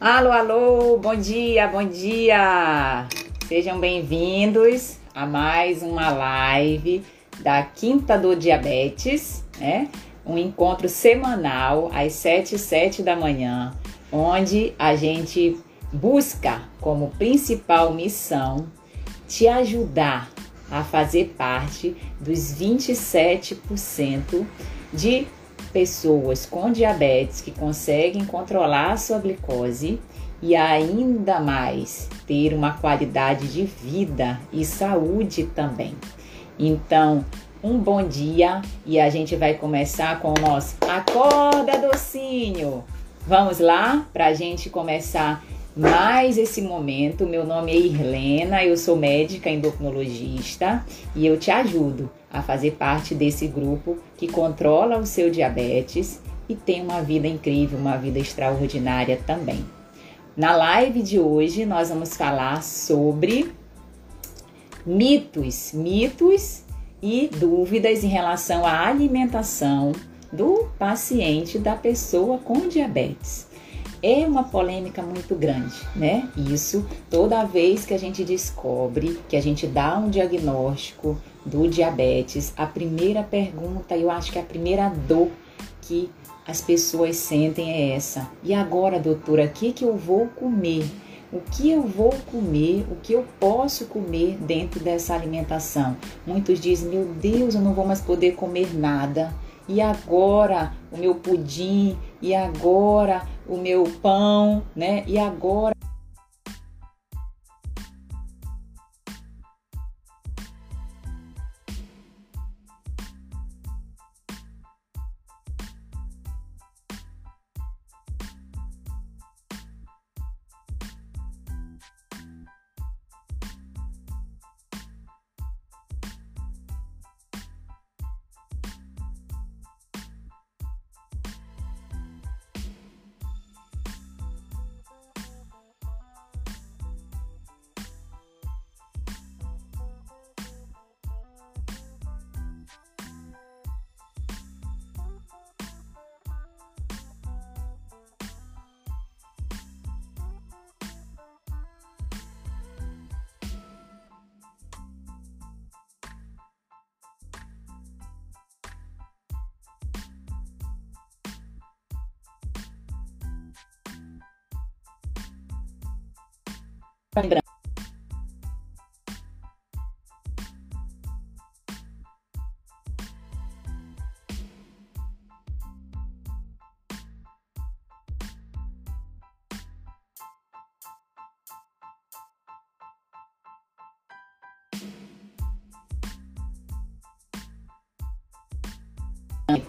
Alô, alô, bom dia, bom dia! Sejam bem-vindos a mais uma live da Quinta do Diabetes, né? Um encontro semanal às 7 e 7 da manhã, onde a gente busca como principal missão te ajudar a fazer parte dos 27% de pessoas com diabetes que conseguem controlar a sua glicose e ainda mais ter uma qualidade de vida e saúde também. Então, um bom dia e a gente vai começar com o nosso Acorda Docinho. Vamos lá para a gente começar mais esse momento. Meu nome é Irlena, eu sou médica endocrinologista e eu te ajudo a fazer parte desse grupo que controla o seu diabetes e tem uma vida incrível, uma vida extraordinária também. Na live de hoje nós vamos falar sobre mitos, mitos e dúvidas em relação à alimentação do paciente, da pessoa com diabetes é uma polêmica muito grande, né? Isso toda vez que a gente descobre, que a gente dá um diagnóstico do diabetes, a primeira pergunta, eu acho que a primeira dor que as pessoas sentem é essa. E agora, doutora, o que, que eu vou comer? O que eu vou comer? O que eu posso comer dentro dessa alimentação? Muitos dizem: Meu Deus, eu não vou mais poder comer nada. E agora o meu pudim? E agora o meu pão, né? E agora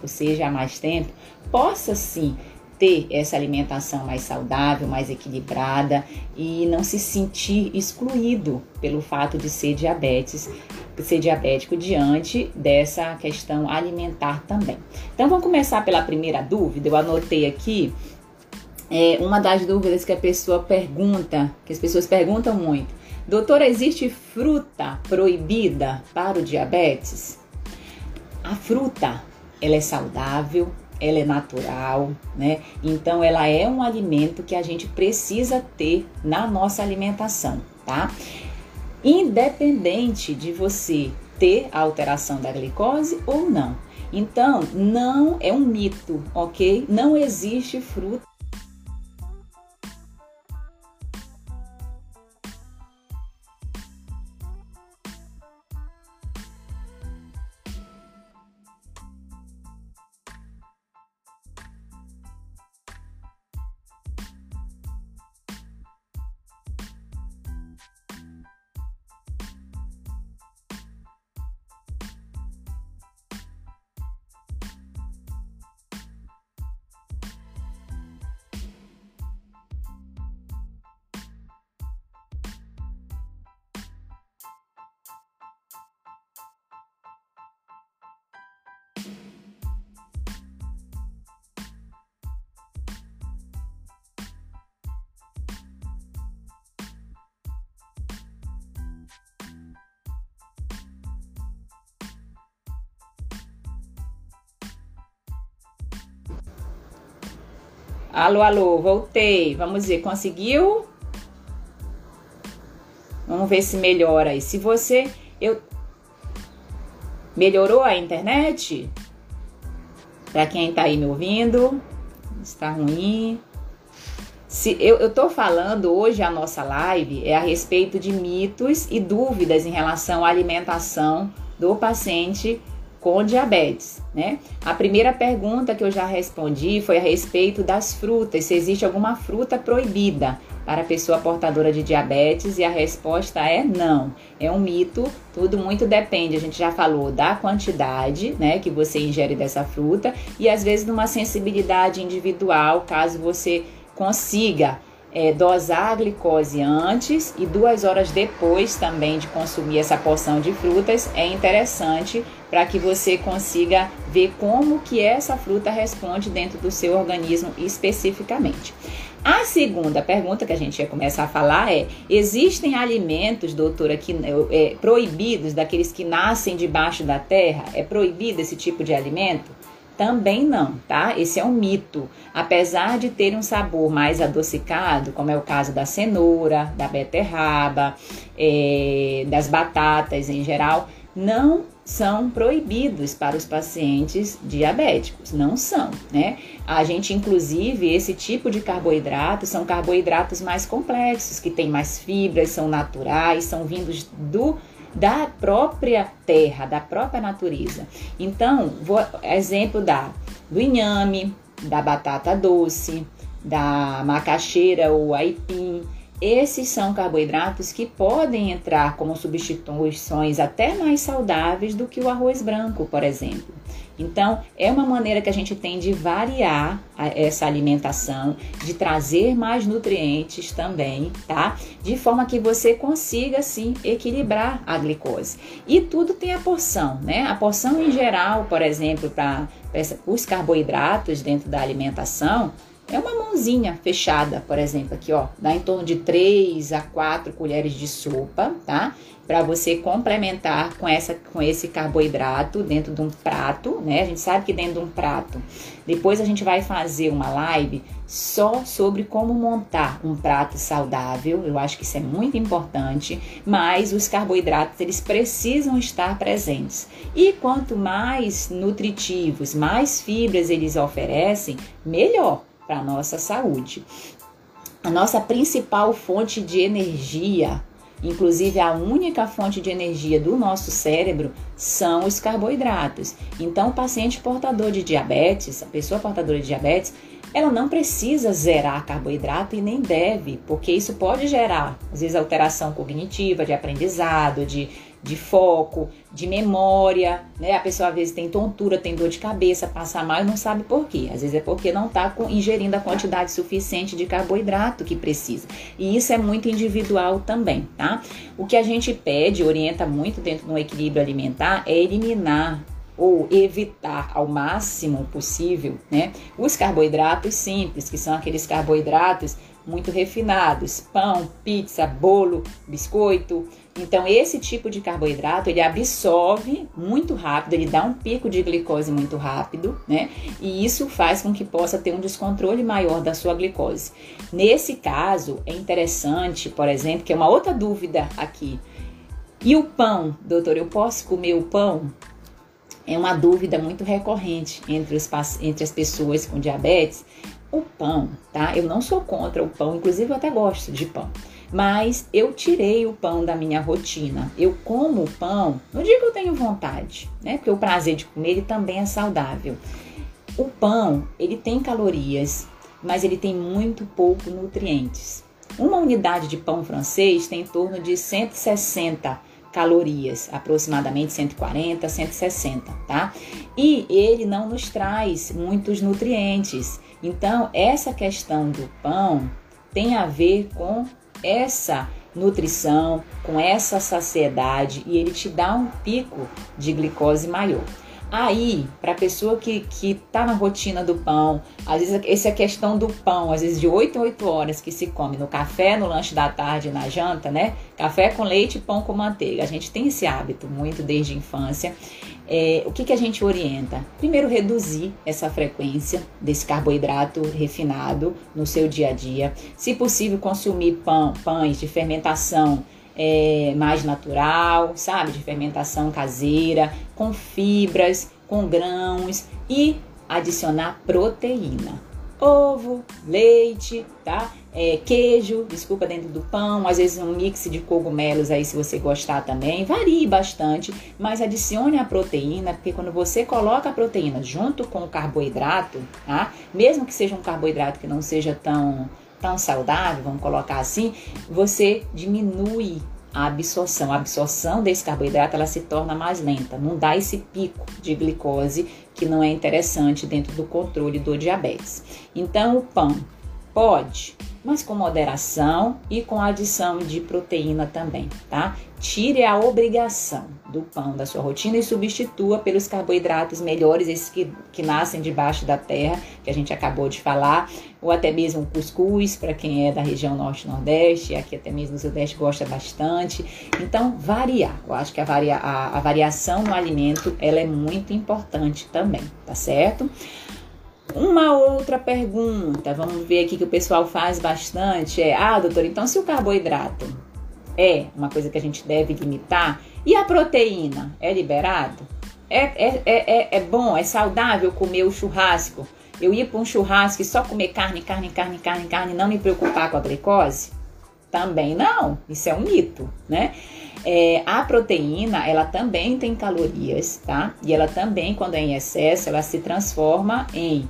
seja há mais tempo, possa sim ter essa alimentação mais saudável, mais equilibrada e não se sentir excluído pelo fato de ser diabetes, ser diabético diante dessa questão alimentar também. Então vamos começar pela primeira dúvida. Eu anotei aqui é, uma das dúvidas que a pessoa pergunta, que as pessoas perguntam muito. Doutora, existe fruta proibida para o diabetes? A fruta, ela é saudável, ela é natural, né? Então ela é um alimento que a gente precisa ter na nossa alimentação, tá? Independente de você ter a alteração da glicose ou não. Então, não é um mito, ok? Não existe fruta Alô, alô, voltei. Vamos ver, conseguiu? Vamos ver se melhora aí. Se você. Eu... Melhorou a internet? Para quem tá aí me ouvindo, está ruim. Se eu, eu tô falando hoje a nossa live é a respeito de mitos e dúvidas em relação à alimentação do paciente com diabetes, né? A primeira pergunta que eu já respondi foi a respeito das frutas, se existe alguma fruta proibida para a pessoa portadora de diabetes e a resposta é não. É um mito, tudo muito depende. A gente já falou da quantidade, né, que você ingere dessa fruta e às vezes de uma sensibilidade individual, caso você consiga é, dosar a glicose antes e duas horas depois também de consumir essa porção de frutas é interessante para que você consiga ver como que essa fruta responde dentro do seu organismo especificamente. A segunda pergunta que a gente ia começar a falar é: existem alimentos, doutora, que é, proibidos daqueles que nascem debaixo da terra? É proibido esse tipo de alimento? Também não, tá? Esse é um mito. Apesar de ter um sabor mais adocicado, como é o caso da cenoura, da beterraba, é, das batatas em geral, não são proibidos para os pacientes diabéticos, não são, né? A gente, inclusive, esse tipo de carboidrato são carboidratos mais complexos, que têm mais fibras, são naturais, são vindos do da própria terra, da própria natureza. Então, vou, exemplo da do inhame, da batata doce, da macaxeira ou aipim. Esses são carboidratos que podem entrar como substituições até mais saudáveis do que o arroz branco, por exemplo. Então, é uma maneira que a gente tem de variar essa alimentação, de trazer mais nutrientes também, tá? De forma que você consiga, sim, equilibrar a glicose. E tudo tem a porção, né? A porção em geral, por exemplo, para os carboidratos dentro da alimentação, é uma mãozinha fechada, por exemplo, aqui, ó, dá em torno de 3 a 4 colheres de sopa, tá? Para você complementar com essa com esse carboidrato dentro de um prato, né? A gente sabe que dentro de um prato. Depois a gente vai fazer uma live só sobre como montar um prato saudável. Eu acho que isso é muito importante, mas os carboidratos eles precisam estar presentes. E quanto mais nutritivos, mais fibras eles oferecem, melhor para a nossa saúde. A nossa principal fonte de energia, inclusive a única fonte de energia do nosso cérebro, são os carboidratos. Então, o paciente portador de diabetes, a pessoa portadora de diabetes, ela não precisa zerar carboidrato e nem deve, porque isso pode gerar, às vezes, alteração cognitiva, de aprendizado, de de foco, de memória, né? A pessoa às vezes tem tontura, tem dor de cabeça, passa mal e não sabe por quê. Às vezes é porque não está ingerindo a quantidade suficiente de carboidrato que precisa. E isso é muito individual também, tá? O que a gente pede, orienta muito dentro do equilíbrio alimentar é eliminar ou evitar ao máximo possível, né, os carboidratos simples, que são aqueles carboidratos muito refinados, pão, pizza, bolo, biscoito, então, esse tipo de carboidrato, ele absorve muito rápido, ele dá um pico de glicose muito rápido, né? E isso faz com que possa ter um descontrole maior da sua glicose. Nesse caso, é interessante, por exemplo, que é uma outra dúvida aqui. E o pão, doutor, eu posso comer o pão? É uma dúvida muito recorrente entre, os, entre as pessoas com diabetes. O pão, tá? Eu não sou contra o pão, inclusive eu até gosto de pão mas eu tirei o pão da minha rotina. Eu como o pão no dia que eu tenho vontade, né? Porque o prazer de comer ele também é saudável. O pão, ele tem calorias, mas ele tem muito pouco nutrientes. Uma unidade de pão francês tem em torno de 160 calorias, aproximadamente 140, 160, tá? E ele não nos traz muitos nutrientes. Então, essa questão do pão tem a ver com essa nutrição, com essa saciedade e ele te dá um pico de glicose maior. Aí, para a pessoa que, que tá na rotina do pão, às vezes essa é questão do pão, às vezes de 8 em 8 horas que se come no café, no lanche da tarde, na janta, né? Café com leite pão com manteiga. A gente tem esse hábito muito desde a infância. É, o que, que a gente orienta? Primeiro, reduzir essa frequência desse carboidrato refinado no seu dia a dia. Se possível, consumir pão, pães de fermentação é, mais natural, sabe? De fermentação caseira, com fibras, com grãos e adicionar proteína ovo, leite, tá? É, queijo, desculpa, dentro do pão, às vezes um mix de cogumelos aí se você gostar também, varie bastante, mas adicione a proteína, porque quando você coloca a proteína junto com o carboidrato, tá? Mesmo que seja um carboidrato que não seja tão tão saudável, vamos colocar assim, você diminui a absorção. A absorção desse carboidrato ela se torna mais lenta, não dá esse pico de glicose que não é interessante dentro do controle do diabetes. Então, o pão pode, mas com moderação e com adição de proteína também, tá? Tire a obrigação do pão da sua rotina e substitua pelos carboidratos melhores, esses que, que nascem debaixo da terra, que a gente acabou de falar, ou até mesmo cuscuz, para quem é da região norte-nordeste, aqui até mesmo no sudeste gosta bastante. Então, variar. Eu acho que a, varia, a, a variação no alimento, ela é muito importante também, tá certo? Uma outra pergunta, vamos ver aqui que o pessoal faz bastante, é: ah, doutor, então se o carboidrato é uma coisa que a gente deve limitar, e a proteína é liberado? É, é, é, é bom, é saudável comer o churrasco? Eu ir para um churrasco e só comer carne, carne, carne, carne, carne, não me preocupar com a glicose? Também não, isso é um mito, né? É, a proteína, ela também tem calorias, tá? E ela também, quando é em excesso, ela se transforma em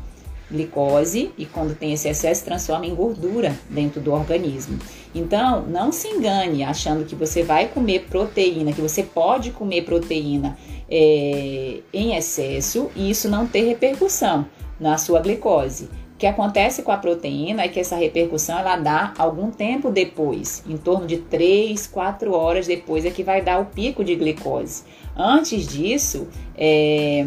glicose e quando tem esse excesso transforma em gordura dentro do organismo. Então, não se engane achando que você vai comer proteína, que você pode comer proteína é, em excesso e isso não ter repercussão na sua glicose. O que acontece com a proteína é que essa repercussão ela dá algum tempo depois, em torno de 3, 4 horas depois é que vai dar o pico de glicose. Antes disso, é,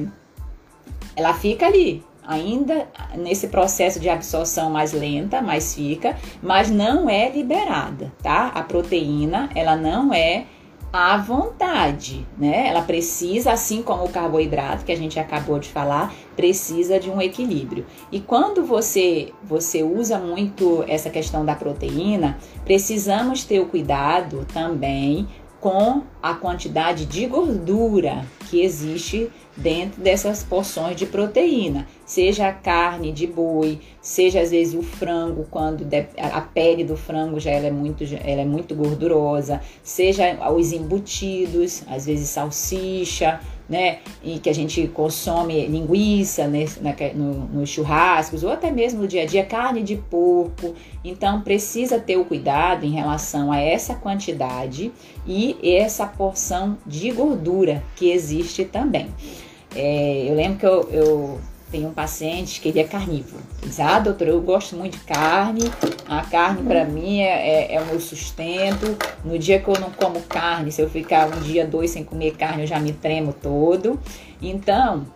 ela fica ali, ainda nesse processo de absorção mais lenta, mais fica, mas não é liberada, tá? A proteína, ela não é à vontade, né? Ela precisa, assim como o carboidrato que a gente acabou de falar, precisa de um equilíbrio. E quando você você usa muito essa questão da proteína, precisamos ter o cuidado também com a quantidade de gordura que existe dentro dessas porções de proteína, seja a carne de boi, seja às vezes o frango, quando a pele do frango já ela é muito, ela é muito gordurosa, seja os embutidos, às vezes salsicha, né? E que a gente consome linguiça né, no, nos churrascos ou até mesmo no dia a dia, carne de porco. Então precisa ter o cuidado em relação a essa quantidade e essa porção de gordura que existe também. É, eu lembro que eu, eu tem um paciente que ele é carnívoro. Diz, ah, doutor, eu gosto muito de carne, a carne para mim é, é, é, o meu sustento. No dia que eu não como carne, se eu ficar um dia, dois sem comer carne, eu já me tremo todo. Então,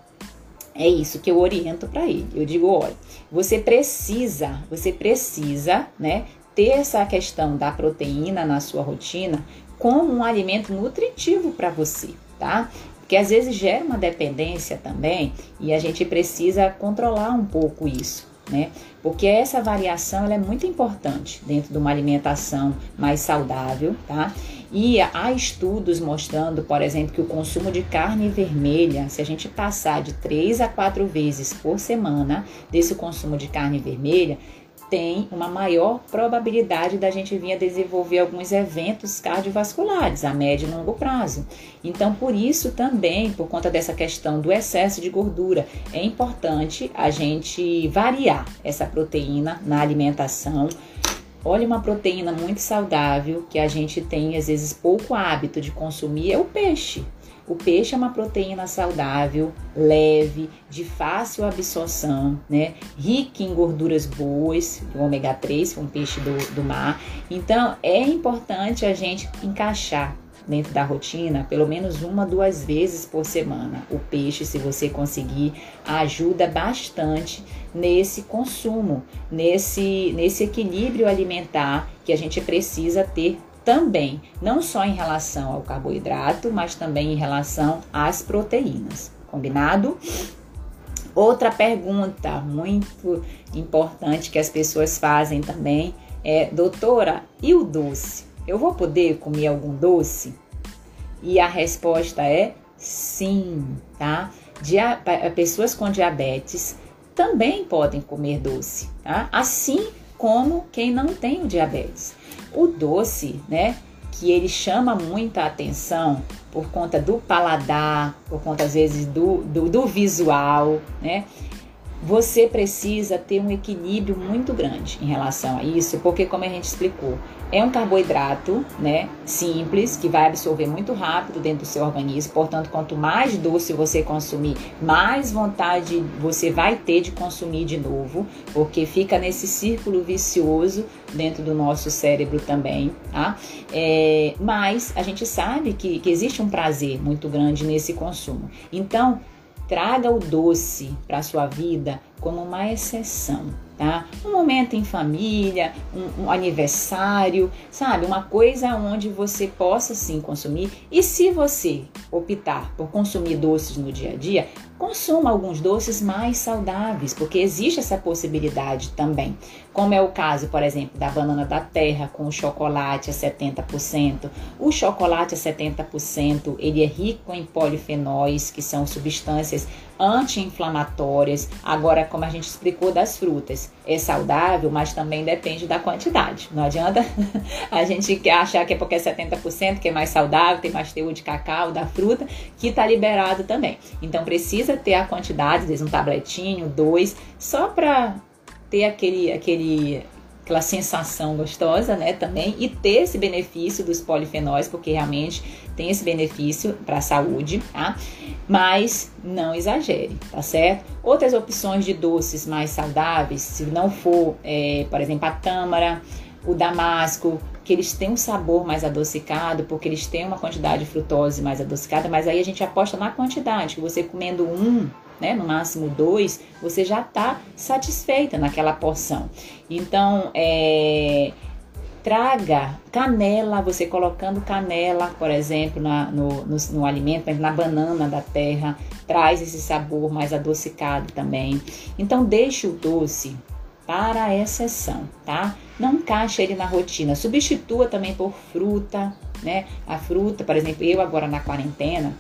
é isso que eu oriento para ele. Eu digo, olha, você precisa, você precisa, né, ter essa questão da proteína na sua rotina como um alimento nutritivo para você, tá? Que às vezes gera uma dependência também e a gente precisa controlar um pouco isso, né? Porque essa variação é muito importante dentro de uma alimentação mais saudável, tá? E há estudos mostrando, por exemplo, que o consumo de carne vermelha, se a gente passar de 3 a 4 vezes por semana desse consumo de carne vermelha, tem uma maior probabilidade da gente vir a desenvolver alguns eventos cardiovasculares a médio e longo prazo. Então, por isso também, por conta dessa questão do excesso de gordura, é importante a gente variar essa proteína na alimentação. Olha, uma proteína muito saudável que a gente tem às vezes pouco hábito de consumir é o peixe. O peixe é uma proteína saudável, leve, de fácil absorção, né? Rica em gorduras boas, o ômega 3, um peixe do, do mar. Então, é importante a gente encaixar dentro da rotina, pelo menos uma, duas vezes por semana. O peixe, se você conseguir, ajuda bastante nesse consumo, nesse, nesse equilíbrio alimentar que a gente precisa ter também, não só em relação ao carboidrato, mas também em relação às proteínas. Combinado? Outra pergunta muito importante que as pessoas fazem também é: doutora, e o doce? Eu vou poder comer algum doce? E a resposta é sim, tá? Dia pessoas com diabetes também podem comer doce, tá? Assim como quem não tem o diabetes. O doce, né, que ele chama muita atenção por conta do paladar, por conta às vezes do, do, do visual, né? Você precisa ter um equilíbrio muito grande em relação a isso, porque como a gente explicou, é um carboidrato, né, simples, que vai absorver muito rápido dentro do seu organismo. Portanto, quanto mais doce você consumir, mais vontade você vai ter de consumir de novo, porque fica nesse círculo vicioso dentro do nosso cérebro também, tá? É, mas a gente sabe que, que existe um prazer muito grande nesse consumo. Então, Traga o doce para a sua vida como uma exceção, tá? Um momento em família, um, um, aniversário, sabe? Uma coisa onde você possa sim consumir. E se você optar por consumir doces no dia a dia, consuma alguns doces mais saudáveis, porque existe essa possibilidade também. Como é o caso, por exemplo, da banana da terra com o chocolate a 70%. O chocolate a 70%, ele é rico em polifenóis, que são substâncias anti-inflamatórias. Agora, como a gente explicou das frutas, é saudável, mas também depende da quantidade. Não adianta a gente achar que é porque é 70% que é mais saudável, tem mais teor de cacau da fruta, que está liberado também. Então precisa ter a quantidade, às vezes um tabletinho, dois, só para ter aquele, aquele aquela sensação gostosa, né, também, e ter esse benefício dos polifenóis, porque realmente tem esse benefício para a saúde, tá? Mas não exagere, tá certo? Outras opções de doces mais saudáveis, se não for, é, por exemplo, a tâmara, o damasco, que eles têm um sabor mais adocicado, porque eles têm uma quantidade de frutose mais adocicada, mas aí a gente aposta na quantidade, que você comendo um, né, no máximo dois, você já está satisfeita naquela porção. Então, é, traga canela, você colocando canela, por exemplo, na, no, no, no alimento, na banana da terra, traz esse sabor mais adocicado também. Então, deixe o doce para a exceção, tá? Não encaixa ele na rotina. Substitua também por fruta, né? A fruta, por exemplo, eu agora na quarentena,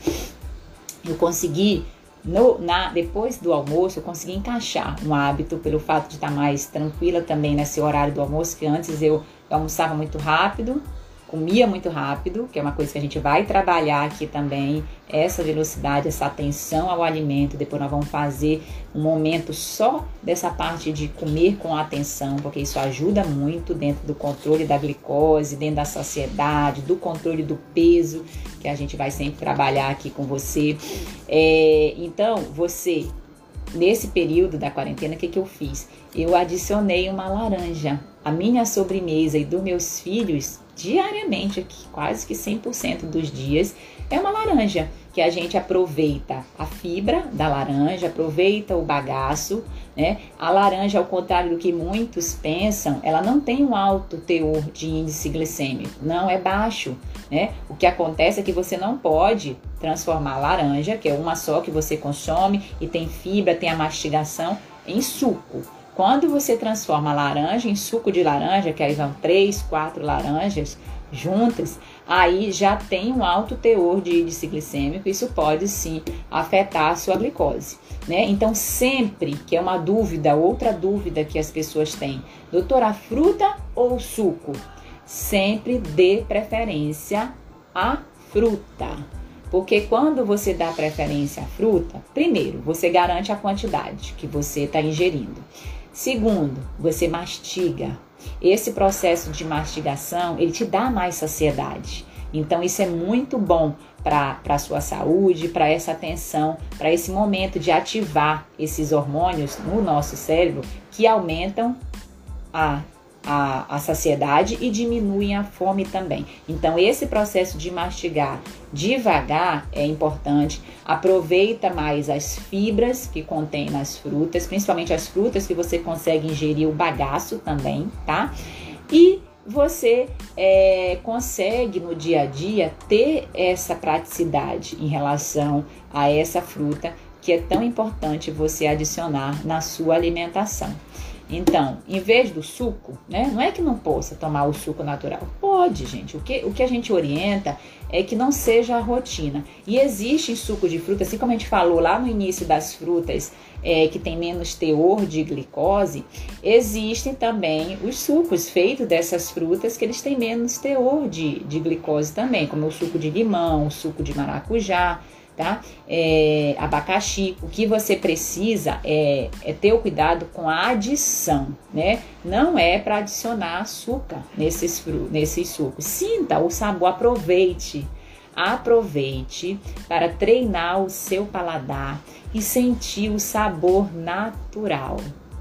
eu consegui no, na, depois do almoço, eu consegui encaixar um hábito pelo fato de estar mais tranquila também nesse horário do almoço, que antes eu, eu almoçava muito rápido, comia muito rápido, que é uma coisa que a gente vai trabalhar aqui também, essa velocidade, essa atenção ao alimento. Depois nós vamos fazer um momento só dessa parte de comer com atenção, porque isso ajuda muito dentro do controle da glicose, dentro da saciedade, do controle do peso, que a gente vai sempre trabalhar aqui com você. É, então, você nesse período da quarentena, o que, que eu fiz? Eu adicionei uma laranja. A minha sobremesa e dos meus filhos diariamente aqui, quase que 100% dos dias, é uma laranja, que a gente aproveita a fibra da laranja, aproveita o bagaço, né? A laranja, ao contrário do que muitos pensam, ela não tem um alto teor de índice glicêmico, não é baixo, né? O que acontece é que você não pode transformar a laranja, que é uma só que você consome e tem fibra, tem a mastigação, em suco. Quando você transforma laranja em suco de laranja, que aí vão três, quatro laranjas juntas, aí já tem um alto teor de índice glicêmico, isso pode sim afetar a sua glicose. Né? Então, sempre que é uma dúvida, outra dúvida que as pessoas têm, doutora, fruta ou suco? Sempre dê preferência à fruta. Porque quando você dá preferência à fruta, primeiro, você garante a quantidade que você está ingerindo. Segundo, você mastiga. Esse processo de mastigação, ele te dá mais saciedade. Então, isso é muito bom para a sua saúde, para essa atenção, para esse momento de ativar esses hormônios no nosso cérebro que aumentam a a, a saciedade e diminuem a fome também. Então, esse processo de mastigar devagar é importante. Aproveita mais as fibras que contém nas frutas, principalmente as frutas que você consegue ingerir o bagaço também, tá? E você é, consegue no dia a dia ter essa praticidade em relação a essa fruta que é tão importante você adicionar na sua alimentação. Então, em vez do suco, né? Não é que não possa tomar o suco natural. Pode, gente. O que, o que a gente orienta é que não seja a rotina. E existe suco de fruta, assim como a gente falou lá no início das frutas, é, que tem menos teor de glicose, existem também os sucos feitos dessas frutas que eles têm menos teor de, de glicose também, como o suco de limão, o suco de maracujá tá? É, abacaxi. O que você precisa é, é, ter o cuidado com a adição, né? Não é para adicionar açúcar nesses, nesses sucos. Sinta o sabor, aproveite. Aproveite para treinar o seu paladar e sentir o sabor natural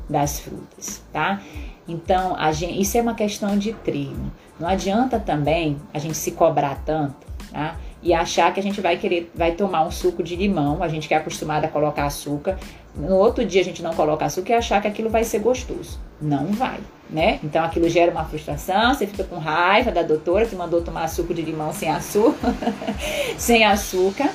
das frutas, tá? Então, a gente, isso é uma questão de treino. Não adianta também a gente se cobrar tanto, tá? E achar que a gente vai querer, vai tomar um suco de limão, a gente que é acostumado a colocar açúcar, no outro dia a gente não coloca açúcar e achar que aquilo vai ser gostoso. Não vai, né? Então aquilo gera uma frustração, você fica com raiva da doutora que mandou tomar suco de limão sem açúcar, sem açúcar,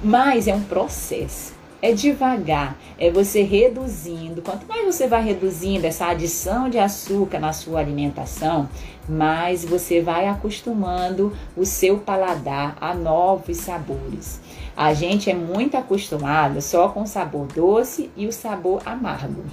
mas é um processo é devagar, é você reduzindo. Quanto mais você vai reduzindo essa adição de açúcar na sua alimentação, mais você vai acostumando o seu paladar a novos sabores. A gente é muito acostumado só com o sabor doce e o sabor amargo.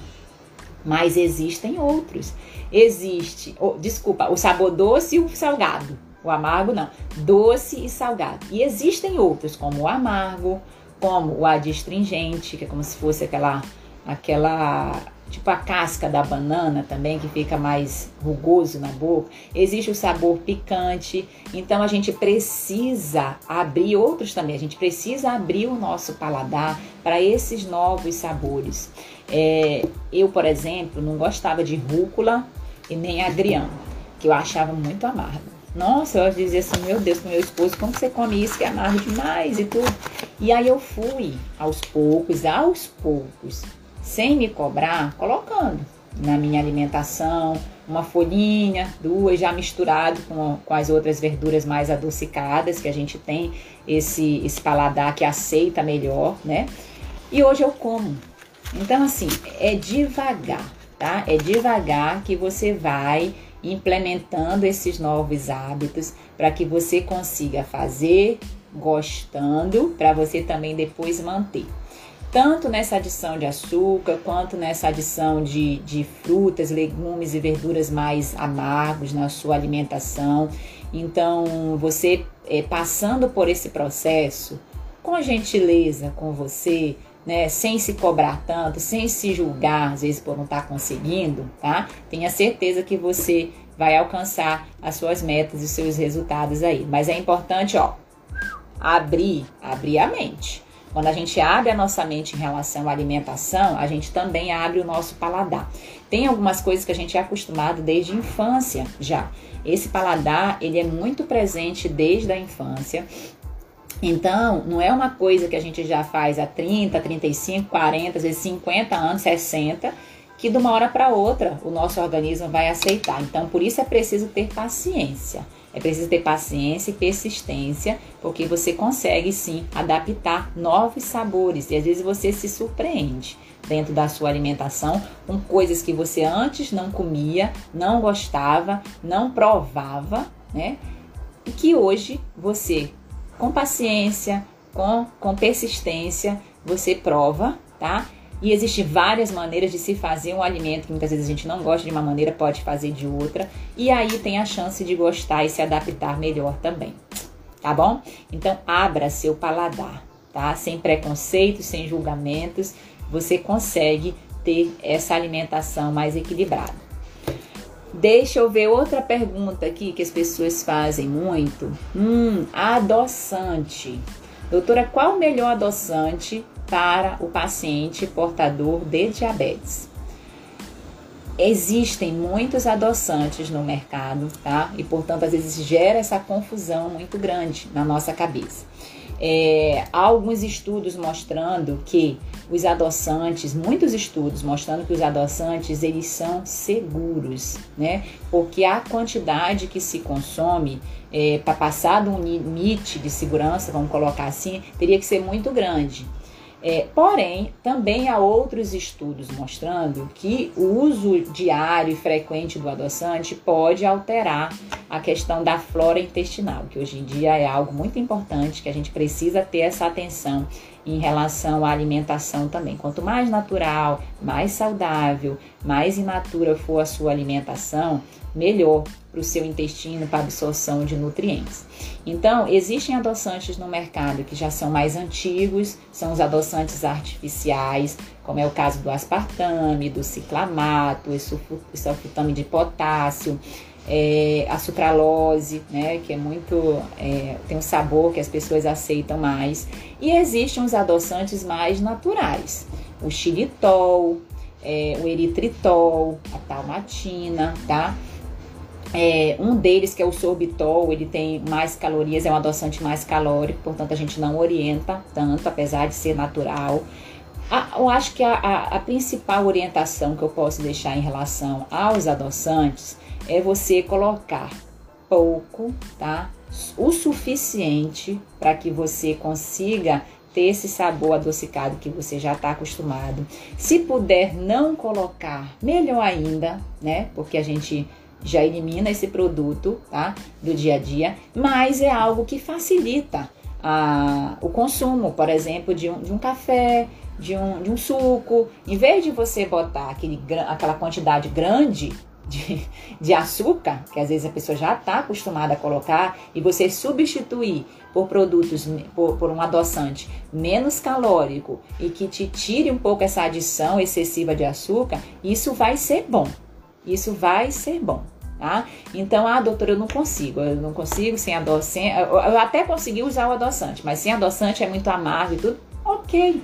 Mas existem outros. Existe, oh, desculpa, o sabor doce e o salgado. O amargo não, doce e salgado. E existem outros, como o amargo, como o adstringente, que é como se fosse aquela aquela tipo a casca da banana também que fica mais rugoso na boca. Existe o sabor picante, então a gente precisa abrir outros também. A gente precisa abrir o nosso paladar para esses novos sabores. É, eu, por exemplo, não gostava de rúcula e nem agrião, que eu achava muito amargo. Nossa, eu dizia assim, meu Deus, com meu esposo, como você come isso que é amargo demais e tudo. E aí eu fui aos poucos, aos poucos, sem me cobrar, colocando na minha alimentação uma folhinha, duas, já misturado com, com as outras verduras mais adocicadas, que a gente tem esse, esse paladar que aceita melhor, né? E hoje eu como. Então, assim, é devagar, tá? É devagar que você vai implementando esses novos hábitos para que você consiga fazer gostando, para você também depois manter. Tanto nessa adição de açúcar, quanto nessa adição de, de frutas, legumes e verduras mais amargos na sua alimentação. Então, você é, passando por esse processo, com gentileza com você, né, sem se cobrar tanto, sem se julgar, às vezes por não estar tá conseguindo, tá? Tenha certeza que você vai alcançar as suas metas e seus resultados aí. Mas é importante, ó, abrir, abrir a mente. Quando a gente abre a nossa mente em relação à alimentação, a gente também abre o nosso paladar. Tem algumas coisas que a gente é acostumado desde a infância já. Esse paladar, ele é muito presente desde a infância. Então, não é uma coisa que a gente já faz há 30, 35, 40, às vezes 50 anos, 60, que de uma hora para outra o nosso organismo vai aceitar. Então, por isso é preciso ter paciência. É preciso ter paciência e persistência, porque você consegue sim adaptar novos sabores e às vezes você se surpreende dentro da sua alimentação com coisas que você antes não comia, não gostava, não provava, né? E que hoje você, com paciência, com, com persistência, você prova, tá? E existem várias maneiras de se fazer um alimento que muitas vezes a gente não gosta de uma maneira, pode fazer de outra. E aí tem a chance de gostar e se adaptar melhor também. Tá bom? Então abra seu paladar, tá? Sem preconceitos, sem julgamentos, você consegue ter essa alimentação mais equilibrada. Deixa eu ver outra pergunta aqui que as pessoas fazem muito. Hum, adoçante. Doutora, qual o melhor adoçante para o paciente portador de diabetes. Existem muitos adoçantes no mercado, tá? E portanto, às vezes gera essa confusão muito grande na nossa cabeça. É, há alguns estudos mostrando que os adoçantes, muitos estudos mostrando que os adoçantes eles são seguros, né? Porque a quantidade que se consome é, para passar de um limite de segurança, vamos colocar assim, teria que ser muito grande. É, porém, também há outros estudos mostrando que o uso diário e frequente do adoçante pode alterar a questão da flora intestinal, que hoje em dia é algo muito importante, que a gente precisa ter essa atenção em relação à alimentação também. Quanto mais natural, mais saudável, mais inatura for a sua alimentação, melhor para o seu intestino, para absorção de nutrientes. Então, existem adoçantes no mercado que já são mais antigos, são os adoçantes artificiais, como é o caso do aspartame, do ciclamato, o sulfutame de potássio, é, a sucralose, né, que é muito é, tem um sabor que as pessoas aceitam mais, e existem os adoçantes mais naturais, o xilitol, é, o eritritol, a talmatina, tá? É, um deles, que é o sorbitol, ele tem mais calorias, é um adoçante mais calórico, portanto a gente não orienta tanto, apesar de ser natural. eu acho que a, a, a principal orientação que eu posso deixar em relação aos adoçantes é você colocar pouco, tá? O suficiente para que você consiga ter esse sabor adocicado que você já está acostumado. Se puder não colocar, melhor ainda, né? Porque a gente já elimina esse produto tá? do dia a dia, mas é algo que facilita a, o consumo, por exemplo, de um, de um café, de um, de um suco. Em vez de você botar aquele, aquela quantidade grande de, de açúcar, que às vezes a pessoa já está acostumada a colocar, e você substituir por produtos, por, por, um adoçante menos calórico e que te tire um pouco essa adição excessiva de açúcar, isso vai ser bom. Isso vai ser bom. Tá? Então, ah, doutora, eu não consigo, eu não consigo sem adoçante. Eu até consegui usar o adoçante, mas sem adoçante é muito amargo e tudo. Ok,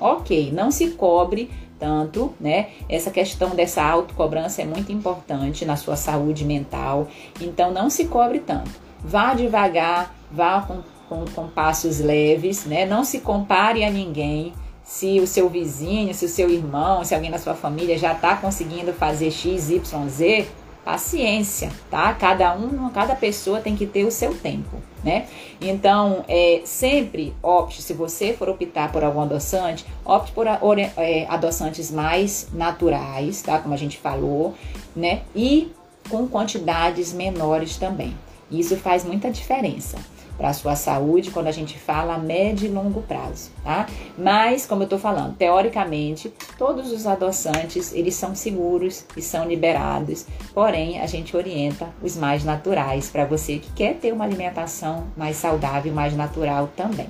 ok, não se cobre tanto, né? Essa questão dessa autocobrança é muito importante na sua saúde mental, então não se cobre tanto. Vá devagar, vá com, com, com passos leves, né? Não se compare a ninguém se o seu vizinho, se o seu irmão, se alguém da sua família já está conseguindo fazer X, Y, Z, paciência, tá? Cada um, cada pessoa tem que ter o seu tempo, né? Então, é, sempre opte, se você for optar por algum adoçante, opte por é, adoçantes mais naturais, tá? Como a gente falou, né? E com quantidades menores também. Isso faz muita diferença para a sua saúde quando a gente fala médio e longo prazo, tá? Mas, como eu estou falando, teoricamente, todos os adoçantes, eles são seguros e são liberados, porém, a gente orienta os mais naturais para você que quer ter uma alimentação mais saudável, mais natural também.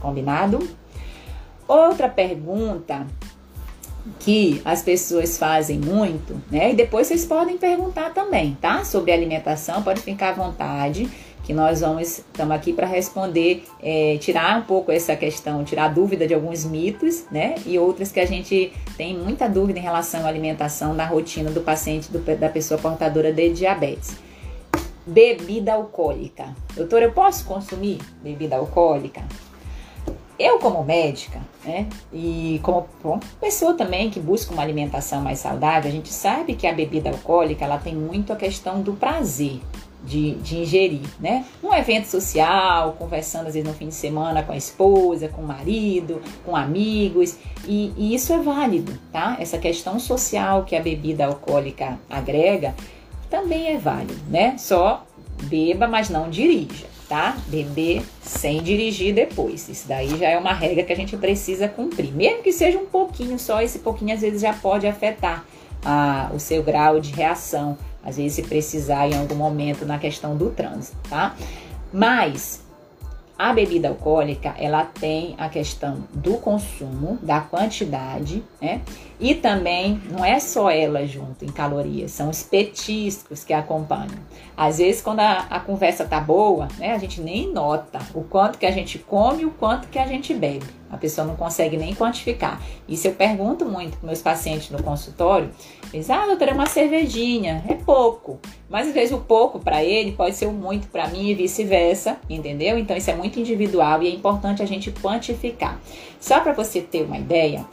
Combinado? Outra pergunta que as pessoas fazem muito, né? E depois vocês podem perguntar também, tá? Sobre alimentação, pode ficar à vontade que nós vamos estamos aqui para responder, é, tirar um pouco essa questão, tirar dúvida de alguns mitos, né? E outras que a gente tem muita dúvida em relação à alimentação na rotina do paciente, do, da pessoa portadora de diabetes. Bebida alcoólica. Doutor, eu posso consumir bebida alcoólica? Eu, como médica, né, e como bom, pessoa também que busca uma alimentação mais saudável, a gente sabe que a bebida alcoólica ela tem muito a questão do prazer, de, de ingerir, né? Um evento social, conversando às vezes no fim de semana com a esposa, com o marido, com amigos, e, e isso é válido, tá? Essa questão social que a bebida alcoólica agrega também é válido, né? Só beba, mas não dirija, tá? Beber sem dirigir depois. Isso daí já é uma regra que a gente precisa cumprir. Mesmo que seja um pouquinho só, esse pouquinho às vezes já pode afetar a, o seu grau de reação às vezes se precisar em algum momento na questão do trânsito, tá? Mas a bebida alcoólica, ela tem a questão do consumo, da quantidade, né? E também não é só ela junto em calorias, são os petiscos que acompanham. Às vezes, quando a, a conversa tá boa, né, a gente nem nota o quanto que a gente come e o quanto que a gente bebe. A pessoa não consegue nem quantificar. Isso eu pergunto muito para meus pacientes no consultório. Eles, ah, doutora, é uma cervejinha, é pouco. Mas às vezes o pouco para ele pode ser o muito para mim e vice-versa, entendeu? Então isso é muito individual e é importante a gente quantificar. Só para você ter uma ideia,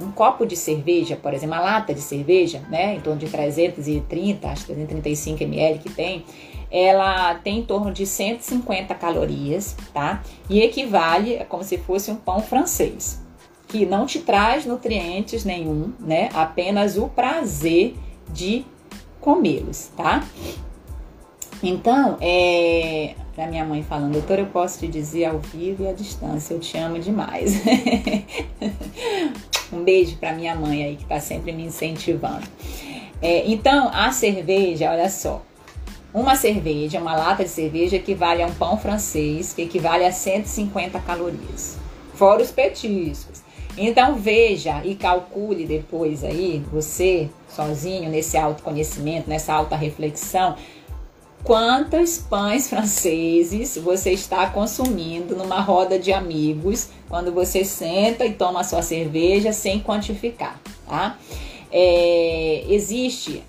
um copo de cerveja, por exemplo, uma lata de cerveja, né, em torno de 330, acho que 335 ml que tem, ela tem em torno de 150 calorias, tá? E equivale a como se fosse um pão francês, que não te traz nutrientes nenhum, né? Apenas o prazer de comê-los, tá? Então, é, da minha mãe falando, doutor, eu posso te dizer ao vivo e à distância, eu te amo demais. um beijo para minha mãe aí que tá sempre me incentivando. É, então, a cerveja, olha só, uma cerveja, uma lata de cerveja equivale a um pão francês, que equivale a 150 calorias, fora os petiscos. Então veja e calcule depois aí, você sozinho, nesse autoconhecimento, nessa alta reflexão, quantos pães franceses você está consumindo numa roda de amigos quando você senta e toma sua cerveja sem quantificar, tá? É, existe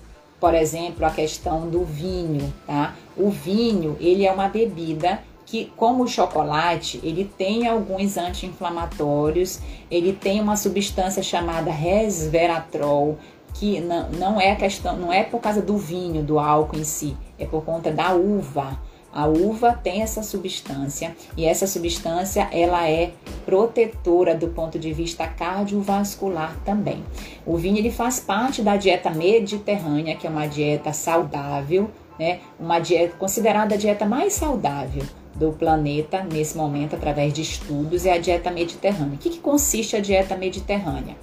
por exemplo, a questão do vinho, tá? O vinho, ele é uma bebida que, como o chocolate, ele tem alguns anti-inflamatórios, ele tem uma substância chamada resveratrol, que não, não é questão, não é por causa do vinho, do álcool em si, é por conta da uva. A uva tem essa substância e essa substância ela é protetora do ponto de vista cardiovascular também. O vinho ele faz parte da dieta mediterrânea, que é uma dieta saudável, né? Uma dieta considerada a dieta mais saudável do planeta nesse momento através de estudos é a dieta mediterrânea. O que, que consiste a dieta mediterrânea?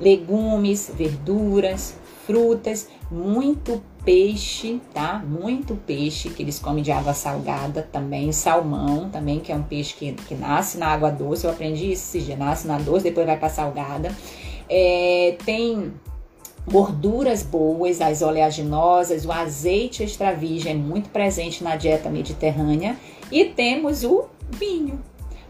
Legumes, verduras, frutas, muito peixe, tá? Muito peixe que eles comem de água salgada também, salmão também, que é um peixe que, que nasce na água doce. Eu aprendi isso dia, nasce na doce, depois vai para salgada. É, tem gorduras boas, as oleaginosas, o azeite extra virgem é muito presente na dieta mediterrânea e temos o vinho.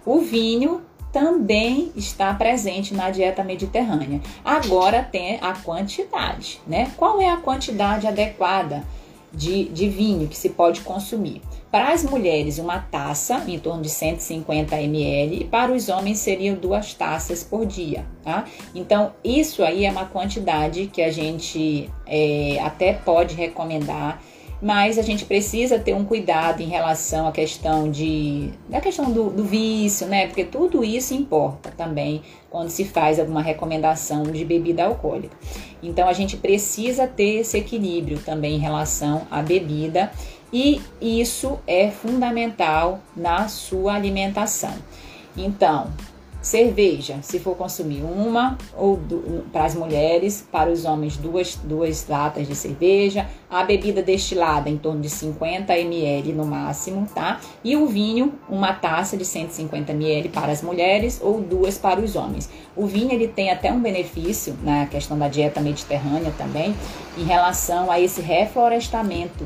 O vinho também está presente na dieta mediterrânea. Agora tem a quantidade, né? Qual é a quantidade adequada de, de vinho que se pode consumir? Para as mulheres, uma taça, em torno de 150 ml, e para os homens seriam duas taças por dia, tá? Então, isso aí é uma quantidade que a gente é, até pode recomendar mas a gente precisa ter um cuidado em relação à questão de da questão do, do, vício, né? Porque tudo isso importa também quando se faz alguma recomendação de bebida alcoólica. Então a gente precisa ter esse equilíbrio também em relação à bebida e isso é fundamental na sua alimentação. Então, Cerveja, se for consumir uma ou para as mulheres, para os homens duas, duas latas de cerveja, a bebida destilada em torno de 50 ml no máximo, tá? E o vinho, uma taça de 150 ml para as mulheres ou duas para os homens. O vinho ele tem até um benefício na questão da dieta mediterrânea também, em relação a esse reflorestamento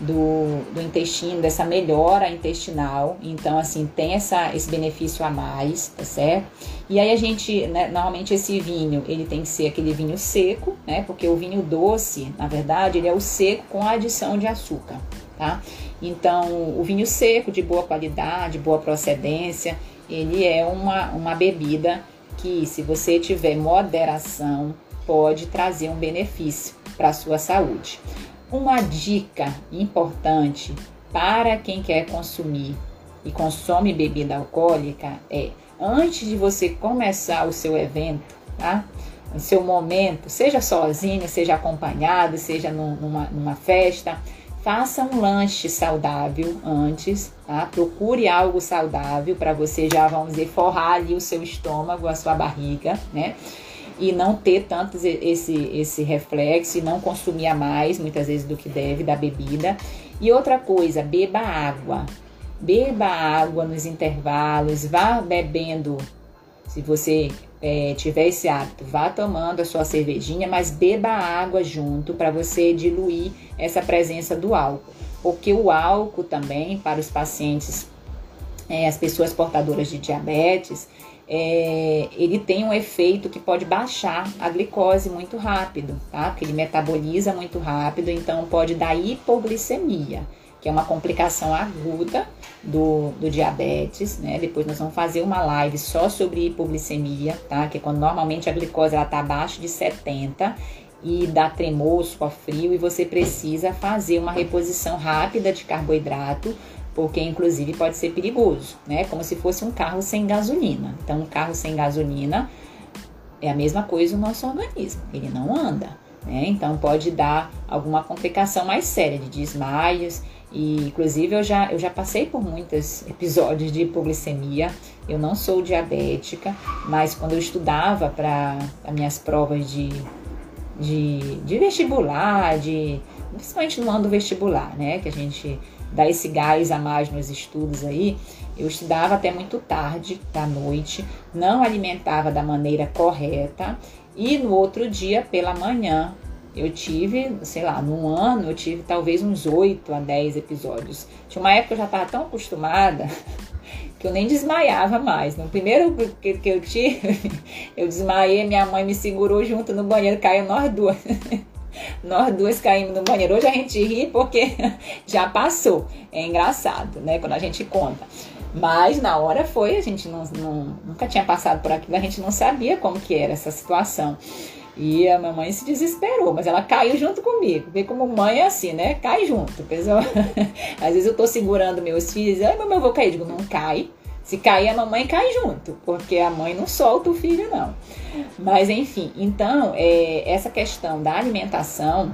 do, do intestino, dessa melhora intestinal. Então, assim, tem essa, esse benefício a mais, tá certo? E aí a gente, né, normalmente esse vinho, ele tem que ser aquele vinho seco, né? Porque o vinho doce, na verdade, ele é o seco com a adição de açúcar, tá? Então, o vinho seco, de boa qualidade, boa procedência, ele é uma, uma bebida que, se você tiver moderação, pode trazer um benefício para a sua saúde. Uma dica importante para quem quer consumir e consome bebida alcoólica é antes de você começar o seu evento, tá? O seu momento, seja sozinho, seja acompanhado, seja numa, numa festa, faça um lanche saudável antes, tá? Procure algo saudável para você já, vamos dizer, forrar ali o seu estômago, a sua barriga, né? E não ter tanto esse, esse reflexo e não consumir a mais, muitas vezes, do que deve da bebida. E outra coisa, beba água. Beba água nos intervalos, vá bebendo. Se você é, tiver esse hábito, vá tomando a sua cervejinha, mas beba água junto para você diluir essa presença do álcool. Porque o álcool também, para os pacientes, é, as pessoas portadoras de diabetes, é, ele tem um efeito que pode baixar a glicose muito rápido, tá? Porque ele metaboliza muito rápido, então pode dar hipoglicemia, que é uma complicação aguda do, do diabetes, né? Depois nós vamos fazer uma live só sobre hipoglicemia, tá? Que é quando normalmente a glicose ela tá abaixo de 70 e dá tremor, suor frio e você precisa fazer uma reposição rápida de carboidrato porque inclusive pode ser perigoso, né? Como se fosse um carro sem gasolina. Então, um carro sem gasolina é a mesma coisa no nosso organismo, ele não anda, né? Então, pode dar alguma complicação mais séria de desmaios. E, inclusive, eu já, eu já passei por muitos episódios de hipoglicemia. Eu não sou diabética, mas quando eu estudava para as minhas provas de, de, de vestibular, de, principalmente no ano do vestibular, né? Que a gente dar esse gás a mais nos estudos aí, eu estudava até muito tarde da noite, não alimentava da maneira correta e no outro dia pela manhã eu tive, sei lá, num ano eu tive talvez uns 8 a 10 episódios. Tinha uma época que eu já estava tão acostumada que eu nem desmaiava mais. No primeiro que, que eu tive, eu desmaiei, minha mãe me segurou junto no banheiro, caiu nós duas. Nós duas caímos no banheiro. Hoje a gente ri porque já passou. É engraçado, né? Quando a gente conta. Mas na hora foi, a gente não, não, nunca tinha passado por aquilo, a gente não sabia como que era essa situação. E a mamãe se desesperou, mas ela caiu junto comigo. Vê como mãe é assim, né? Cai junto. Pessoal. Às vezes eu tô segurando meus filhos, ai, mamãe, eu vou cair. Eu digo, não cai. Se cair, a mamãe cai junto, porque a mãe não solta o filho, não. Mas enfim, então, é, essa questão da alimentação.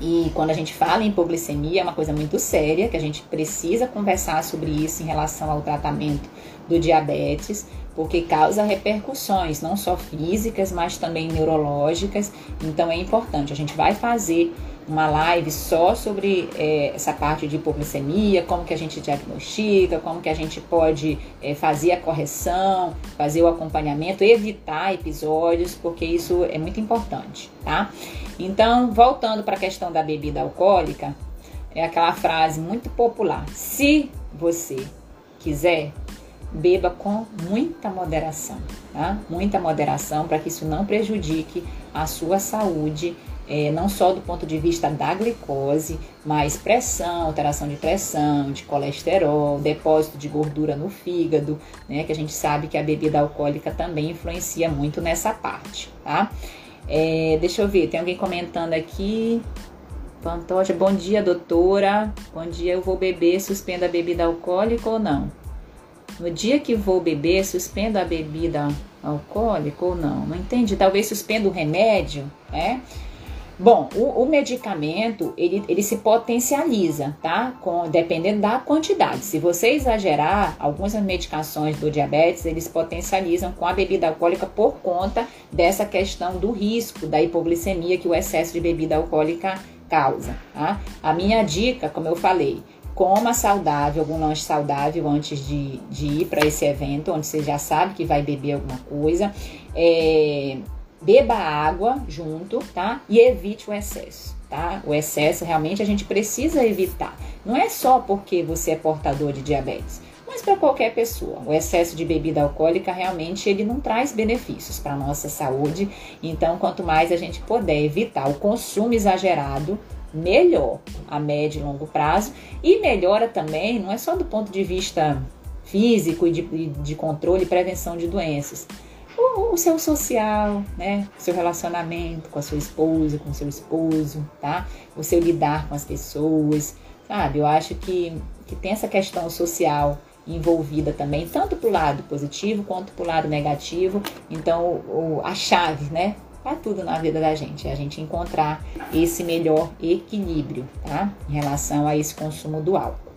E quando a gente fala em hipoglicemia, é uma coisa muito séria, que a gente precisa conversar sobre isso em relação ao tratamento do diabetes, porque causa repercussões, não só físicas, mas também neurológicas. Então é importante. A gente vai fazer uma live só sobre é, essa parte de hipoglicemia, como que a gente diagnostica, como que a gente pode é, fazer a correção, fazer o acompanhamento, evitar episódios, porque isso é muito importante, tá? Então, voltando para a questão da bebida alcoólica, é aquela frase muito popular: se você quiser, beba com muita moderação, tá? Muita moderação para que isso não prejudique a sua saúde é, não só do ponto de vista da glicose, mas pressão, alteração de pressão, de colesterol, depósito de gordura no fígado, né? Que a gente sabe que a bebida alcoólica também influencia muito nessa parte, tá? É, deixa eu ver, tem alguém comentando aqui. Pantoja, bom dia, doutora. Bom dia, eu vou beber, suspendo a bebida alcoólica ou não? No dia que vou beber, suspendo a bebida alcoólica ou não? Não entendi. Talvez suspenda o remédio, né? Bom, o, o, medicamento ele, ele se potencializa, tá? Com, dependendo da quantidade. Se você exagerar, algumas medicações do diabetes eles potencializam com a bebida alcoólica por conta dessa questão do risco da hipoglicemia que o excesso de bebida alcoólica causa. Tá? A minha dica, como eu falei, coma saudável, algum lanche saudável antes de, de ir para esse evento, onde você já sabe que vai beber alguma coisa. É, beba água junto, tá? E evite o excesso, tá? O excesso realmente a gente precisa evitar. Não é só porque você é portador de diabetes, mas para qualquer pessoa. O excesso de bebida alcoólica realmente ele não traz benefícios para nossa saúde. Então, quanto mais a gente puder evitar o consumo exagerado, melhor a médio e longo prazo e melhora também, não é só do ponto de vista físico e de, de controle e prevenção de doenças, o, o seu social, né? O seu relacionamento com a sua esposa, com o seu esposo, tá? O seu lidar com as pessoas, sabe? Eu acho que, que tem essa questão social envolvida também, tanto para o lado positivo quanto para o lado negativo. Então, o, a chave, né? Para tudo na vida da gente, é a gente encontrar esse melhor equilíbrio, tá? Em relação a esse consumo do álcool.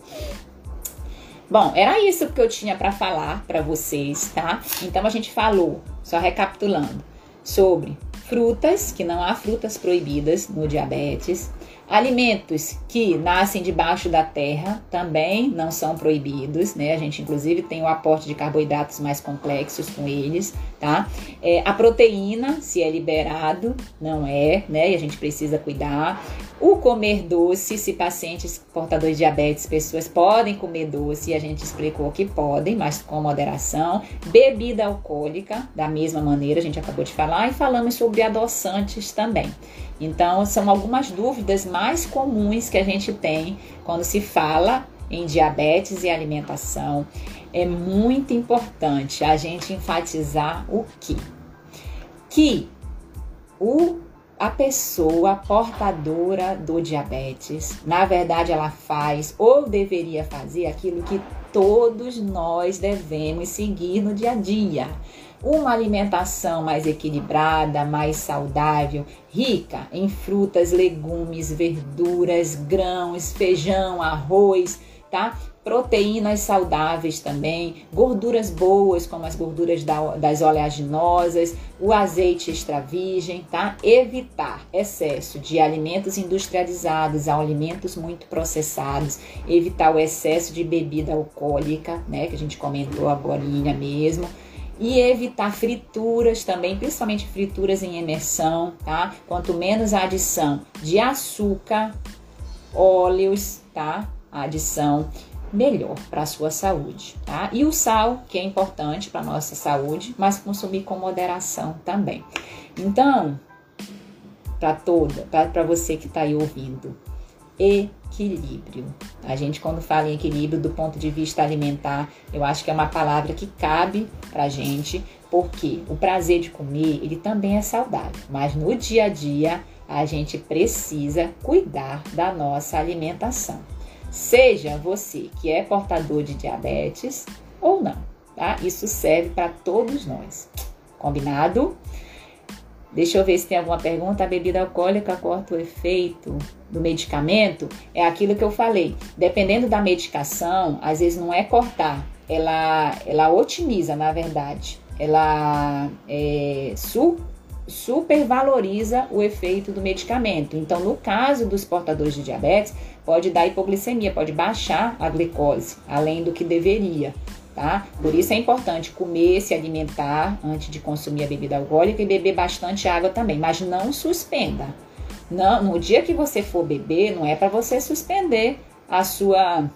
Bom, era isso que eu tinha para falar para vocês, tá? Então a gente falou, só recapitulando, sobre frutas, que não há frutas proibidas no diabetes. Alimentos que nascem debaixo da terra também não são proibidos, né? A gente inclusive tem o aporte de carboidratos mais complexos com eles, tá? É, a proteína, se é liberado, não é, né? E a gente precisa cuidar. O comer doce, se pacientes portadores de diabetes, pessoas podem comer doce, a gente explicou que podem, mas com moderação. Bebida alcoólica, da mesma maneira, a gente acabou de falar, e falamos sobre adoçantes também. Então, são algumas dúvidas mais comuns que a gente tem quando se fala em diabetes e alimentação. É muito importante a gente enfatizar o que? Que o a pessoa portadora do diabetes, na verdade, ela faz ou deveria fazer aquilo que todos nós devemos seguir no dia a dia uma alimentação mais equilibrada, mais saudável, rica em frutas, legumes, verduras, grãos, feijão, arroz, tá? Proteínas saudáveis também, gorduras boas, como as gorduras das oleaginosas, o azeite extra virgem, tá? Evitar excesso de alimentos industrializados, alimentos muito processados, evitar o excesso de bebida alcoólica, né? Que a gente comentou agora mesmo e evitar frituras também, principalmente frituras em imersão, tá? Quanto menos a adição de açúcar, óleos, tá? A adição melhor para a sua saúde, tá? E o sal, que é importante para nossa saúde, mas consumir com moderação também. Então, para toda, para você que está aí ouvindo, equilíbrio. A gente, quando fala em equilíbrio do ponto de vista alimentar, eu acho que é uma palavra que cabe pra gente, porque o prazer de comer, ele também é saudável, mas no dia a dia a gente precisa cuidar da nossa alimentação. Seja você que é portador de diabetes ou não, tá? Isso serve para todos nós. Combinado? Deixa eu ver se tem alguma pergunta. A bebida alcoólica corta o efeito do medicamento? É aquilo que eu falei. Dependendo da medicação, às vezes não é cortar, ela, ela otimiza, na verdade. Ela é, su, supervaloriza o efeito do medicamento. Então, no caso dos portadores de diabetes, pode dar hipoglicemia, pode baixar a glicose, além do que deveria tá? Por isso é importante comer, se alimentar antes de consumir a bebida alcoólica e beber bastante água também, mas não suspenda. Não, no dia que você for beber, não é para você suspender a sua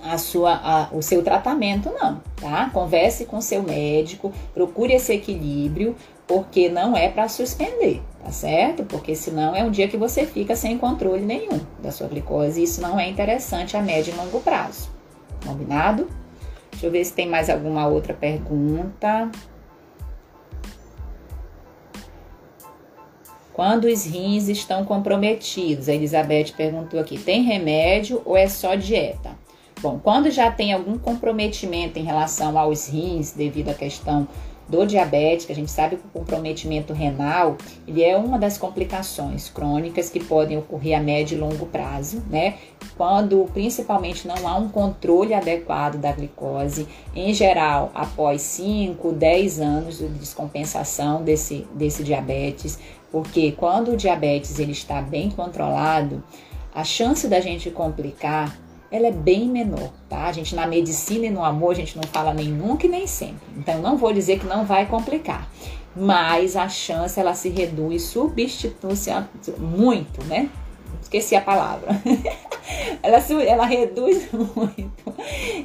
a sua, a, o seu tratamento, não, tá? Converse com seu médico, procure esse equilíbrio, porque não é para suspender, tá certo? Porque senão é um dia que você fica sem controle nenhum da sua glicose e isso não é interessante a médio e longo prazo. Combinado? Deixa eu ver se tem mais alguma outra pergunta. Quando os rins estão comprometidos? A Elizabeth perguntou aqui: tem remédio ou é só dieta? Bom, quando já tem algum comprometimento em relação aos rins, devido à questão do que a gente sabe que o comprometimento renal, ele é uma das complicações crônicas que podem ocorrer a médio e longo prazo, né? Quando principalmente não há um controle adequado da glicose, em geral, após 5, 10 anos de descompensação desse, desse diabetes, porque quando o diabetes ele está bem controlado, a chance da gente complicar ela é bem menor, tá? A gente na medicina e no amor a gente não fala nem nunca e nem sempre. Então não vou dizer que não vai complicar, mas a chance ela se reduz, substitui-se muito, né? Esqueci a palavra. ela, ela reduz muito.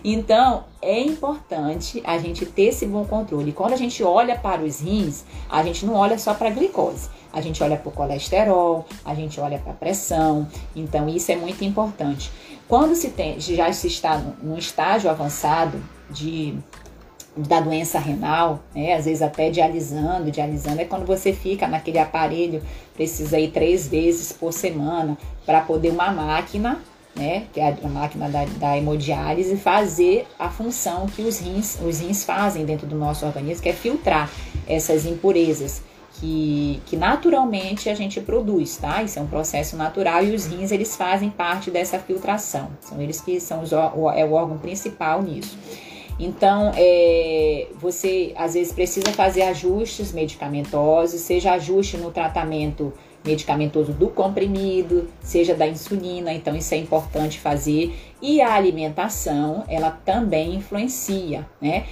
Então, é importante a gente ter esse bom controle. Quando a gente olha para os rins, a gente não olha só para a glicose. A gente olha para o colesterol, a gente olha para a pressão. Então, isso é muito importante. Quando se tem, já se está num estágio avançado de da doença renal, né? às vezes até dialisando, dialisando é quando você fica naquele aparelho, precisa ir três vezes por semana para poder uma máquina, né, que é a máquina da, da hemodiálise, fazer a função que os rins, os rins fazem dentro do nosso organismo, que é filtrar essas impurezas que, que naturalmente a gente produz, tá? Isso é um processo natural e os rins eles fazem parte dessa filtração. São eles que são os, é o órgão principal nisso. Então, é, você às vezes precisa fazer ajustes medicamentosos, seja ajuste no tratamento medicamentoso do comprimido, seja da insulina, então isso é importante fazer. E a alimentação, ela também influencia, né?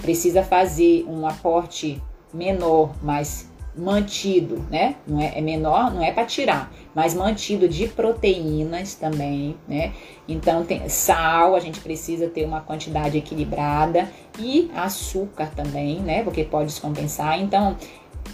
Precisa fazer um aporte menor, mas mantido, né? Não é, é menor, não é para tirar, mas mantido de proteínas também, né? Então tem sal, a gente precisa ter uma quantidade equilibrada e açúcar também, né? Porque pode descompensar. Então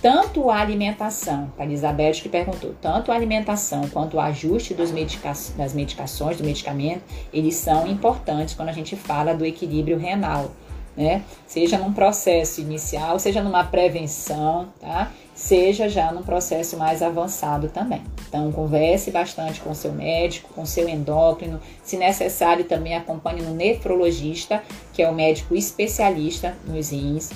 tanto a alimentação, a Elizabeth que perguntou, tanto a alimentação quanto o ajuste medica das medicações, do medicamento, eles são importantes quando a gente fala do equilíbrio renal, né? Seja num processo inicial, seja numa prevenção, tá? Seja já num processo mais avançado também. Então, converse bastante com seu médico, com seu endócrino. Se necessário, também acompanhe no nefrologista, que é o médico especialista nos rins.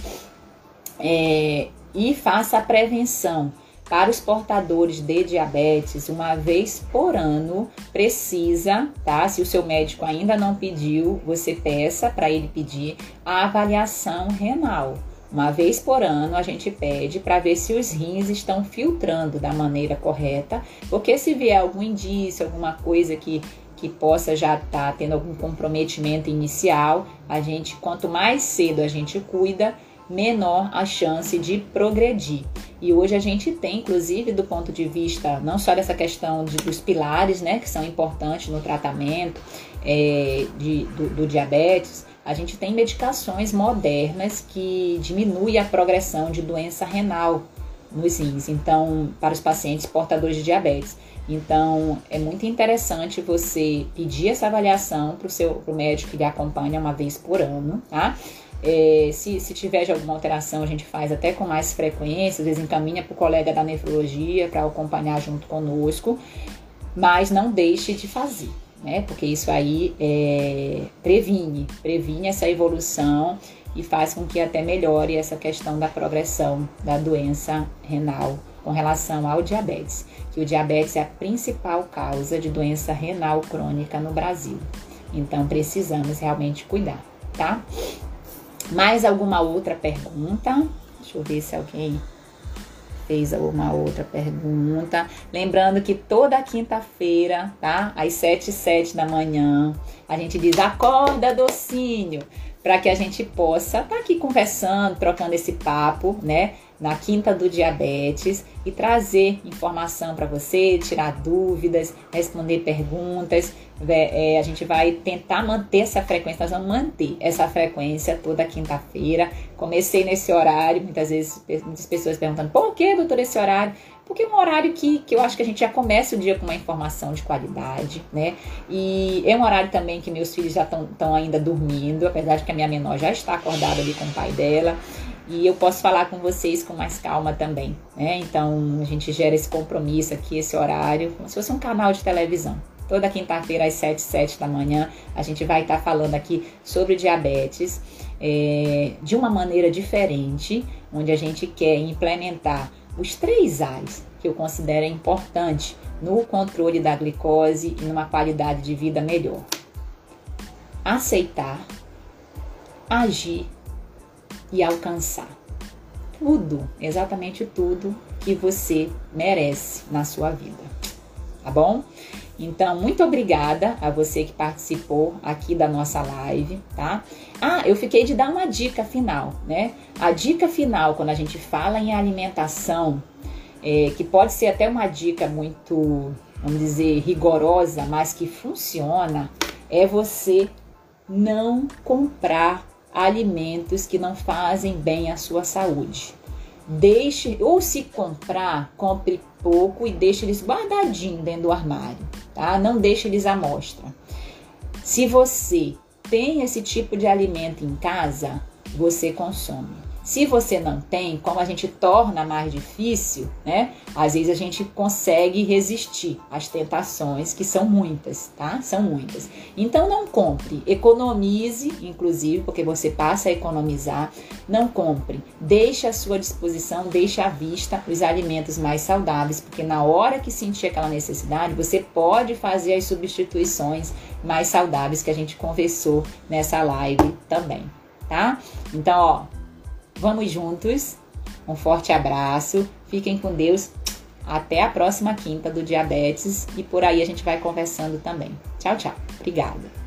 É, e faça a prevenção para os portadores de diabetes, uma vez por ano, precisa, tá? Se o seu médico ainda não pediu, você peça para ele pedir a avaliação renal. Uma vez por ano a gente pede para ver se os rins estão filtrando da maneira correta, porque se vier algum indício, alguma coisa que que possa já estar tá tendo algum comprometimento inicial, a gente quanto mais cedo a gente cuida, menor a chance de progredir. E hoje a gente tem, inclusive, do ponto de vista não só dessa questão de, dos pilares, né, que são importantes no tratamento é, de, do, do diabetes, a gente tem medicações modernas que diminuem a progressão de doença renal nos rins, então, para os pacientes portadores de diabetes. Então, é muito interessante você pedir essa avaliação para o seu pro médico que lhe acompanha uma vez por ano, tá? É, se, se tiver de alguma alteração, a gente faz até com mais frequência, às vezes encaminha para o colega da nefrologia para acompanhar junto conosco, mas não deixe de fazer, né? Porque isso aí é, previne, previne essa evolução e faz com que até melhore essa questão da progressão da doença renal com relação ao diabetes, que o diabetes é a principal causa de doença renal crônica no Brasil. Então precisamos realmente cuidar, tá? Mais alguma outra pergunta? Deixa eu ver se alguém fez alguma outra pergunta. Lembrando que toda quinta-feira, tá? Às 7 e 7 da manhã, a gente diz acorda docinho, para que a gente possa estar tá aqui conversando, trocando esse papo, né? Na quinta do diabetes e trazer informação para você, tirar dúvidas, responder perguntas é, a gente vai tentar manter essa frequência, nós vamos manter essa frequência toda quinta-feira. Comecei nesse horário, muitas vezes muitas pessoas perguntando, por que, doutor, esse horário? Porque é um horário que, que eu acho que a gente já começa o dia com uma informação de qualidade, né? E é um horário também que meus filhos já estão ainda dormindo, apesar de que a minha menor já está acordada ali com o pai dela e eu posso falar com vocês com mais calma também, né? Então a gente gera esse compromisso aqui, esse horário, como se fosse um canal de televisão. Toda quinta-feira às 7, 7 da manhã, a gente vai estar tá falando aqui sobre diabetes é, de uma maneira diferente, onde a gente quer implementar os três A's que eu considero importante no controle da glicose e numa qualidade de vida melhor. Aceitar, agir e alcançar. Tudo, exatamente tudo que você merece na sua vida. Tá bom? Então, muito obrigada a você que participou aqui da nossa live, tá? Ah, eu fiquei de dar uma dica final, né? A dica final, quando a gente fala em alimentação, é, que pode ser até uma dica muito, vamos dizer, rigorosa, mas que funciona, é você não comprar alimentos que não fazem bem à sua saúde. Deixe, ou se comprar, compre pouco e deixe eles guardadinho dentro do armário, tá? Não deixe eles à mostra. Se você tem esse tipo de alimento em casa, você consome. Se você não tem, como a gente torna mais difícil, né? Às vezes a gente consegue resistir às tentações, que são muitas, tá? São muitas. Então não compre, economize, inclusive, porque você passa a economizar. Não compre, deixe à sua disposição, deixe à vista os alimentos mais saudáveis, porque na hora que sentir aquela necessidade, você pode fazer as substituições mais saudáveis que a gente conversou nessa live também tá? Então, ó, vamos juntos. Um forte abraço. Fiquem com Deus. Até a próxima quinta do diabetes e por aí a gente vai conversando também. Tchau, tchau. Obrigada.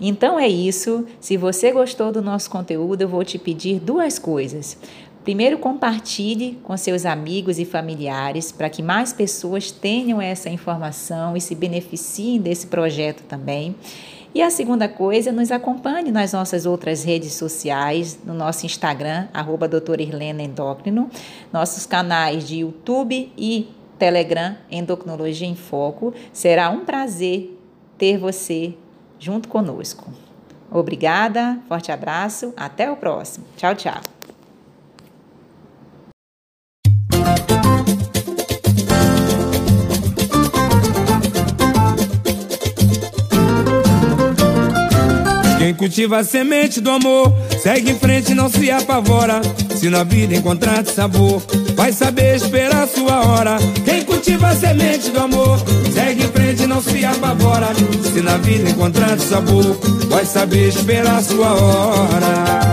Então é isso. Se você gostou do nosso conteúdo, eu vou te pedir duas coisas. Primeiro, compartilhe com seus amigos e familiares para que mais pessoas tenham essa informação e se beneficiem desse projeto também. E a segunda coisa, nos acompanhe nas nossas outras redes sociais, no nosso Instagram, arroba Endócrino, nossos canais de YouTube e Telegram, Endocrinologia em Foco. Será um prazer ter você junto conosco. Obrigada, forte abraço, até o próximo. Tchau, tchau. Quem cultiva a semente do amor, segue em frente e não se apavora. Se na vida encontrar sabor, vai saber esperar sua hora. Quem cultiva a semente do amor, segue em frente e não se apavora. Se na vida encontrar sabor, vai saber esperar sua hora.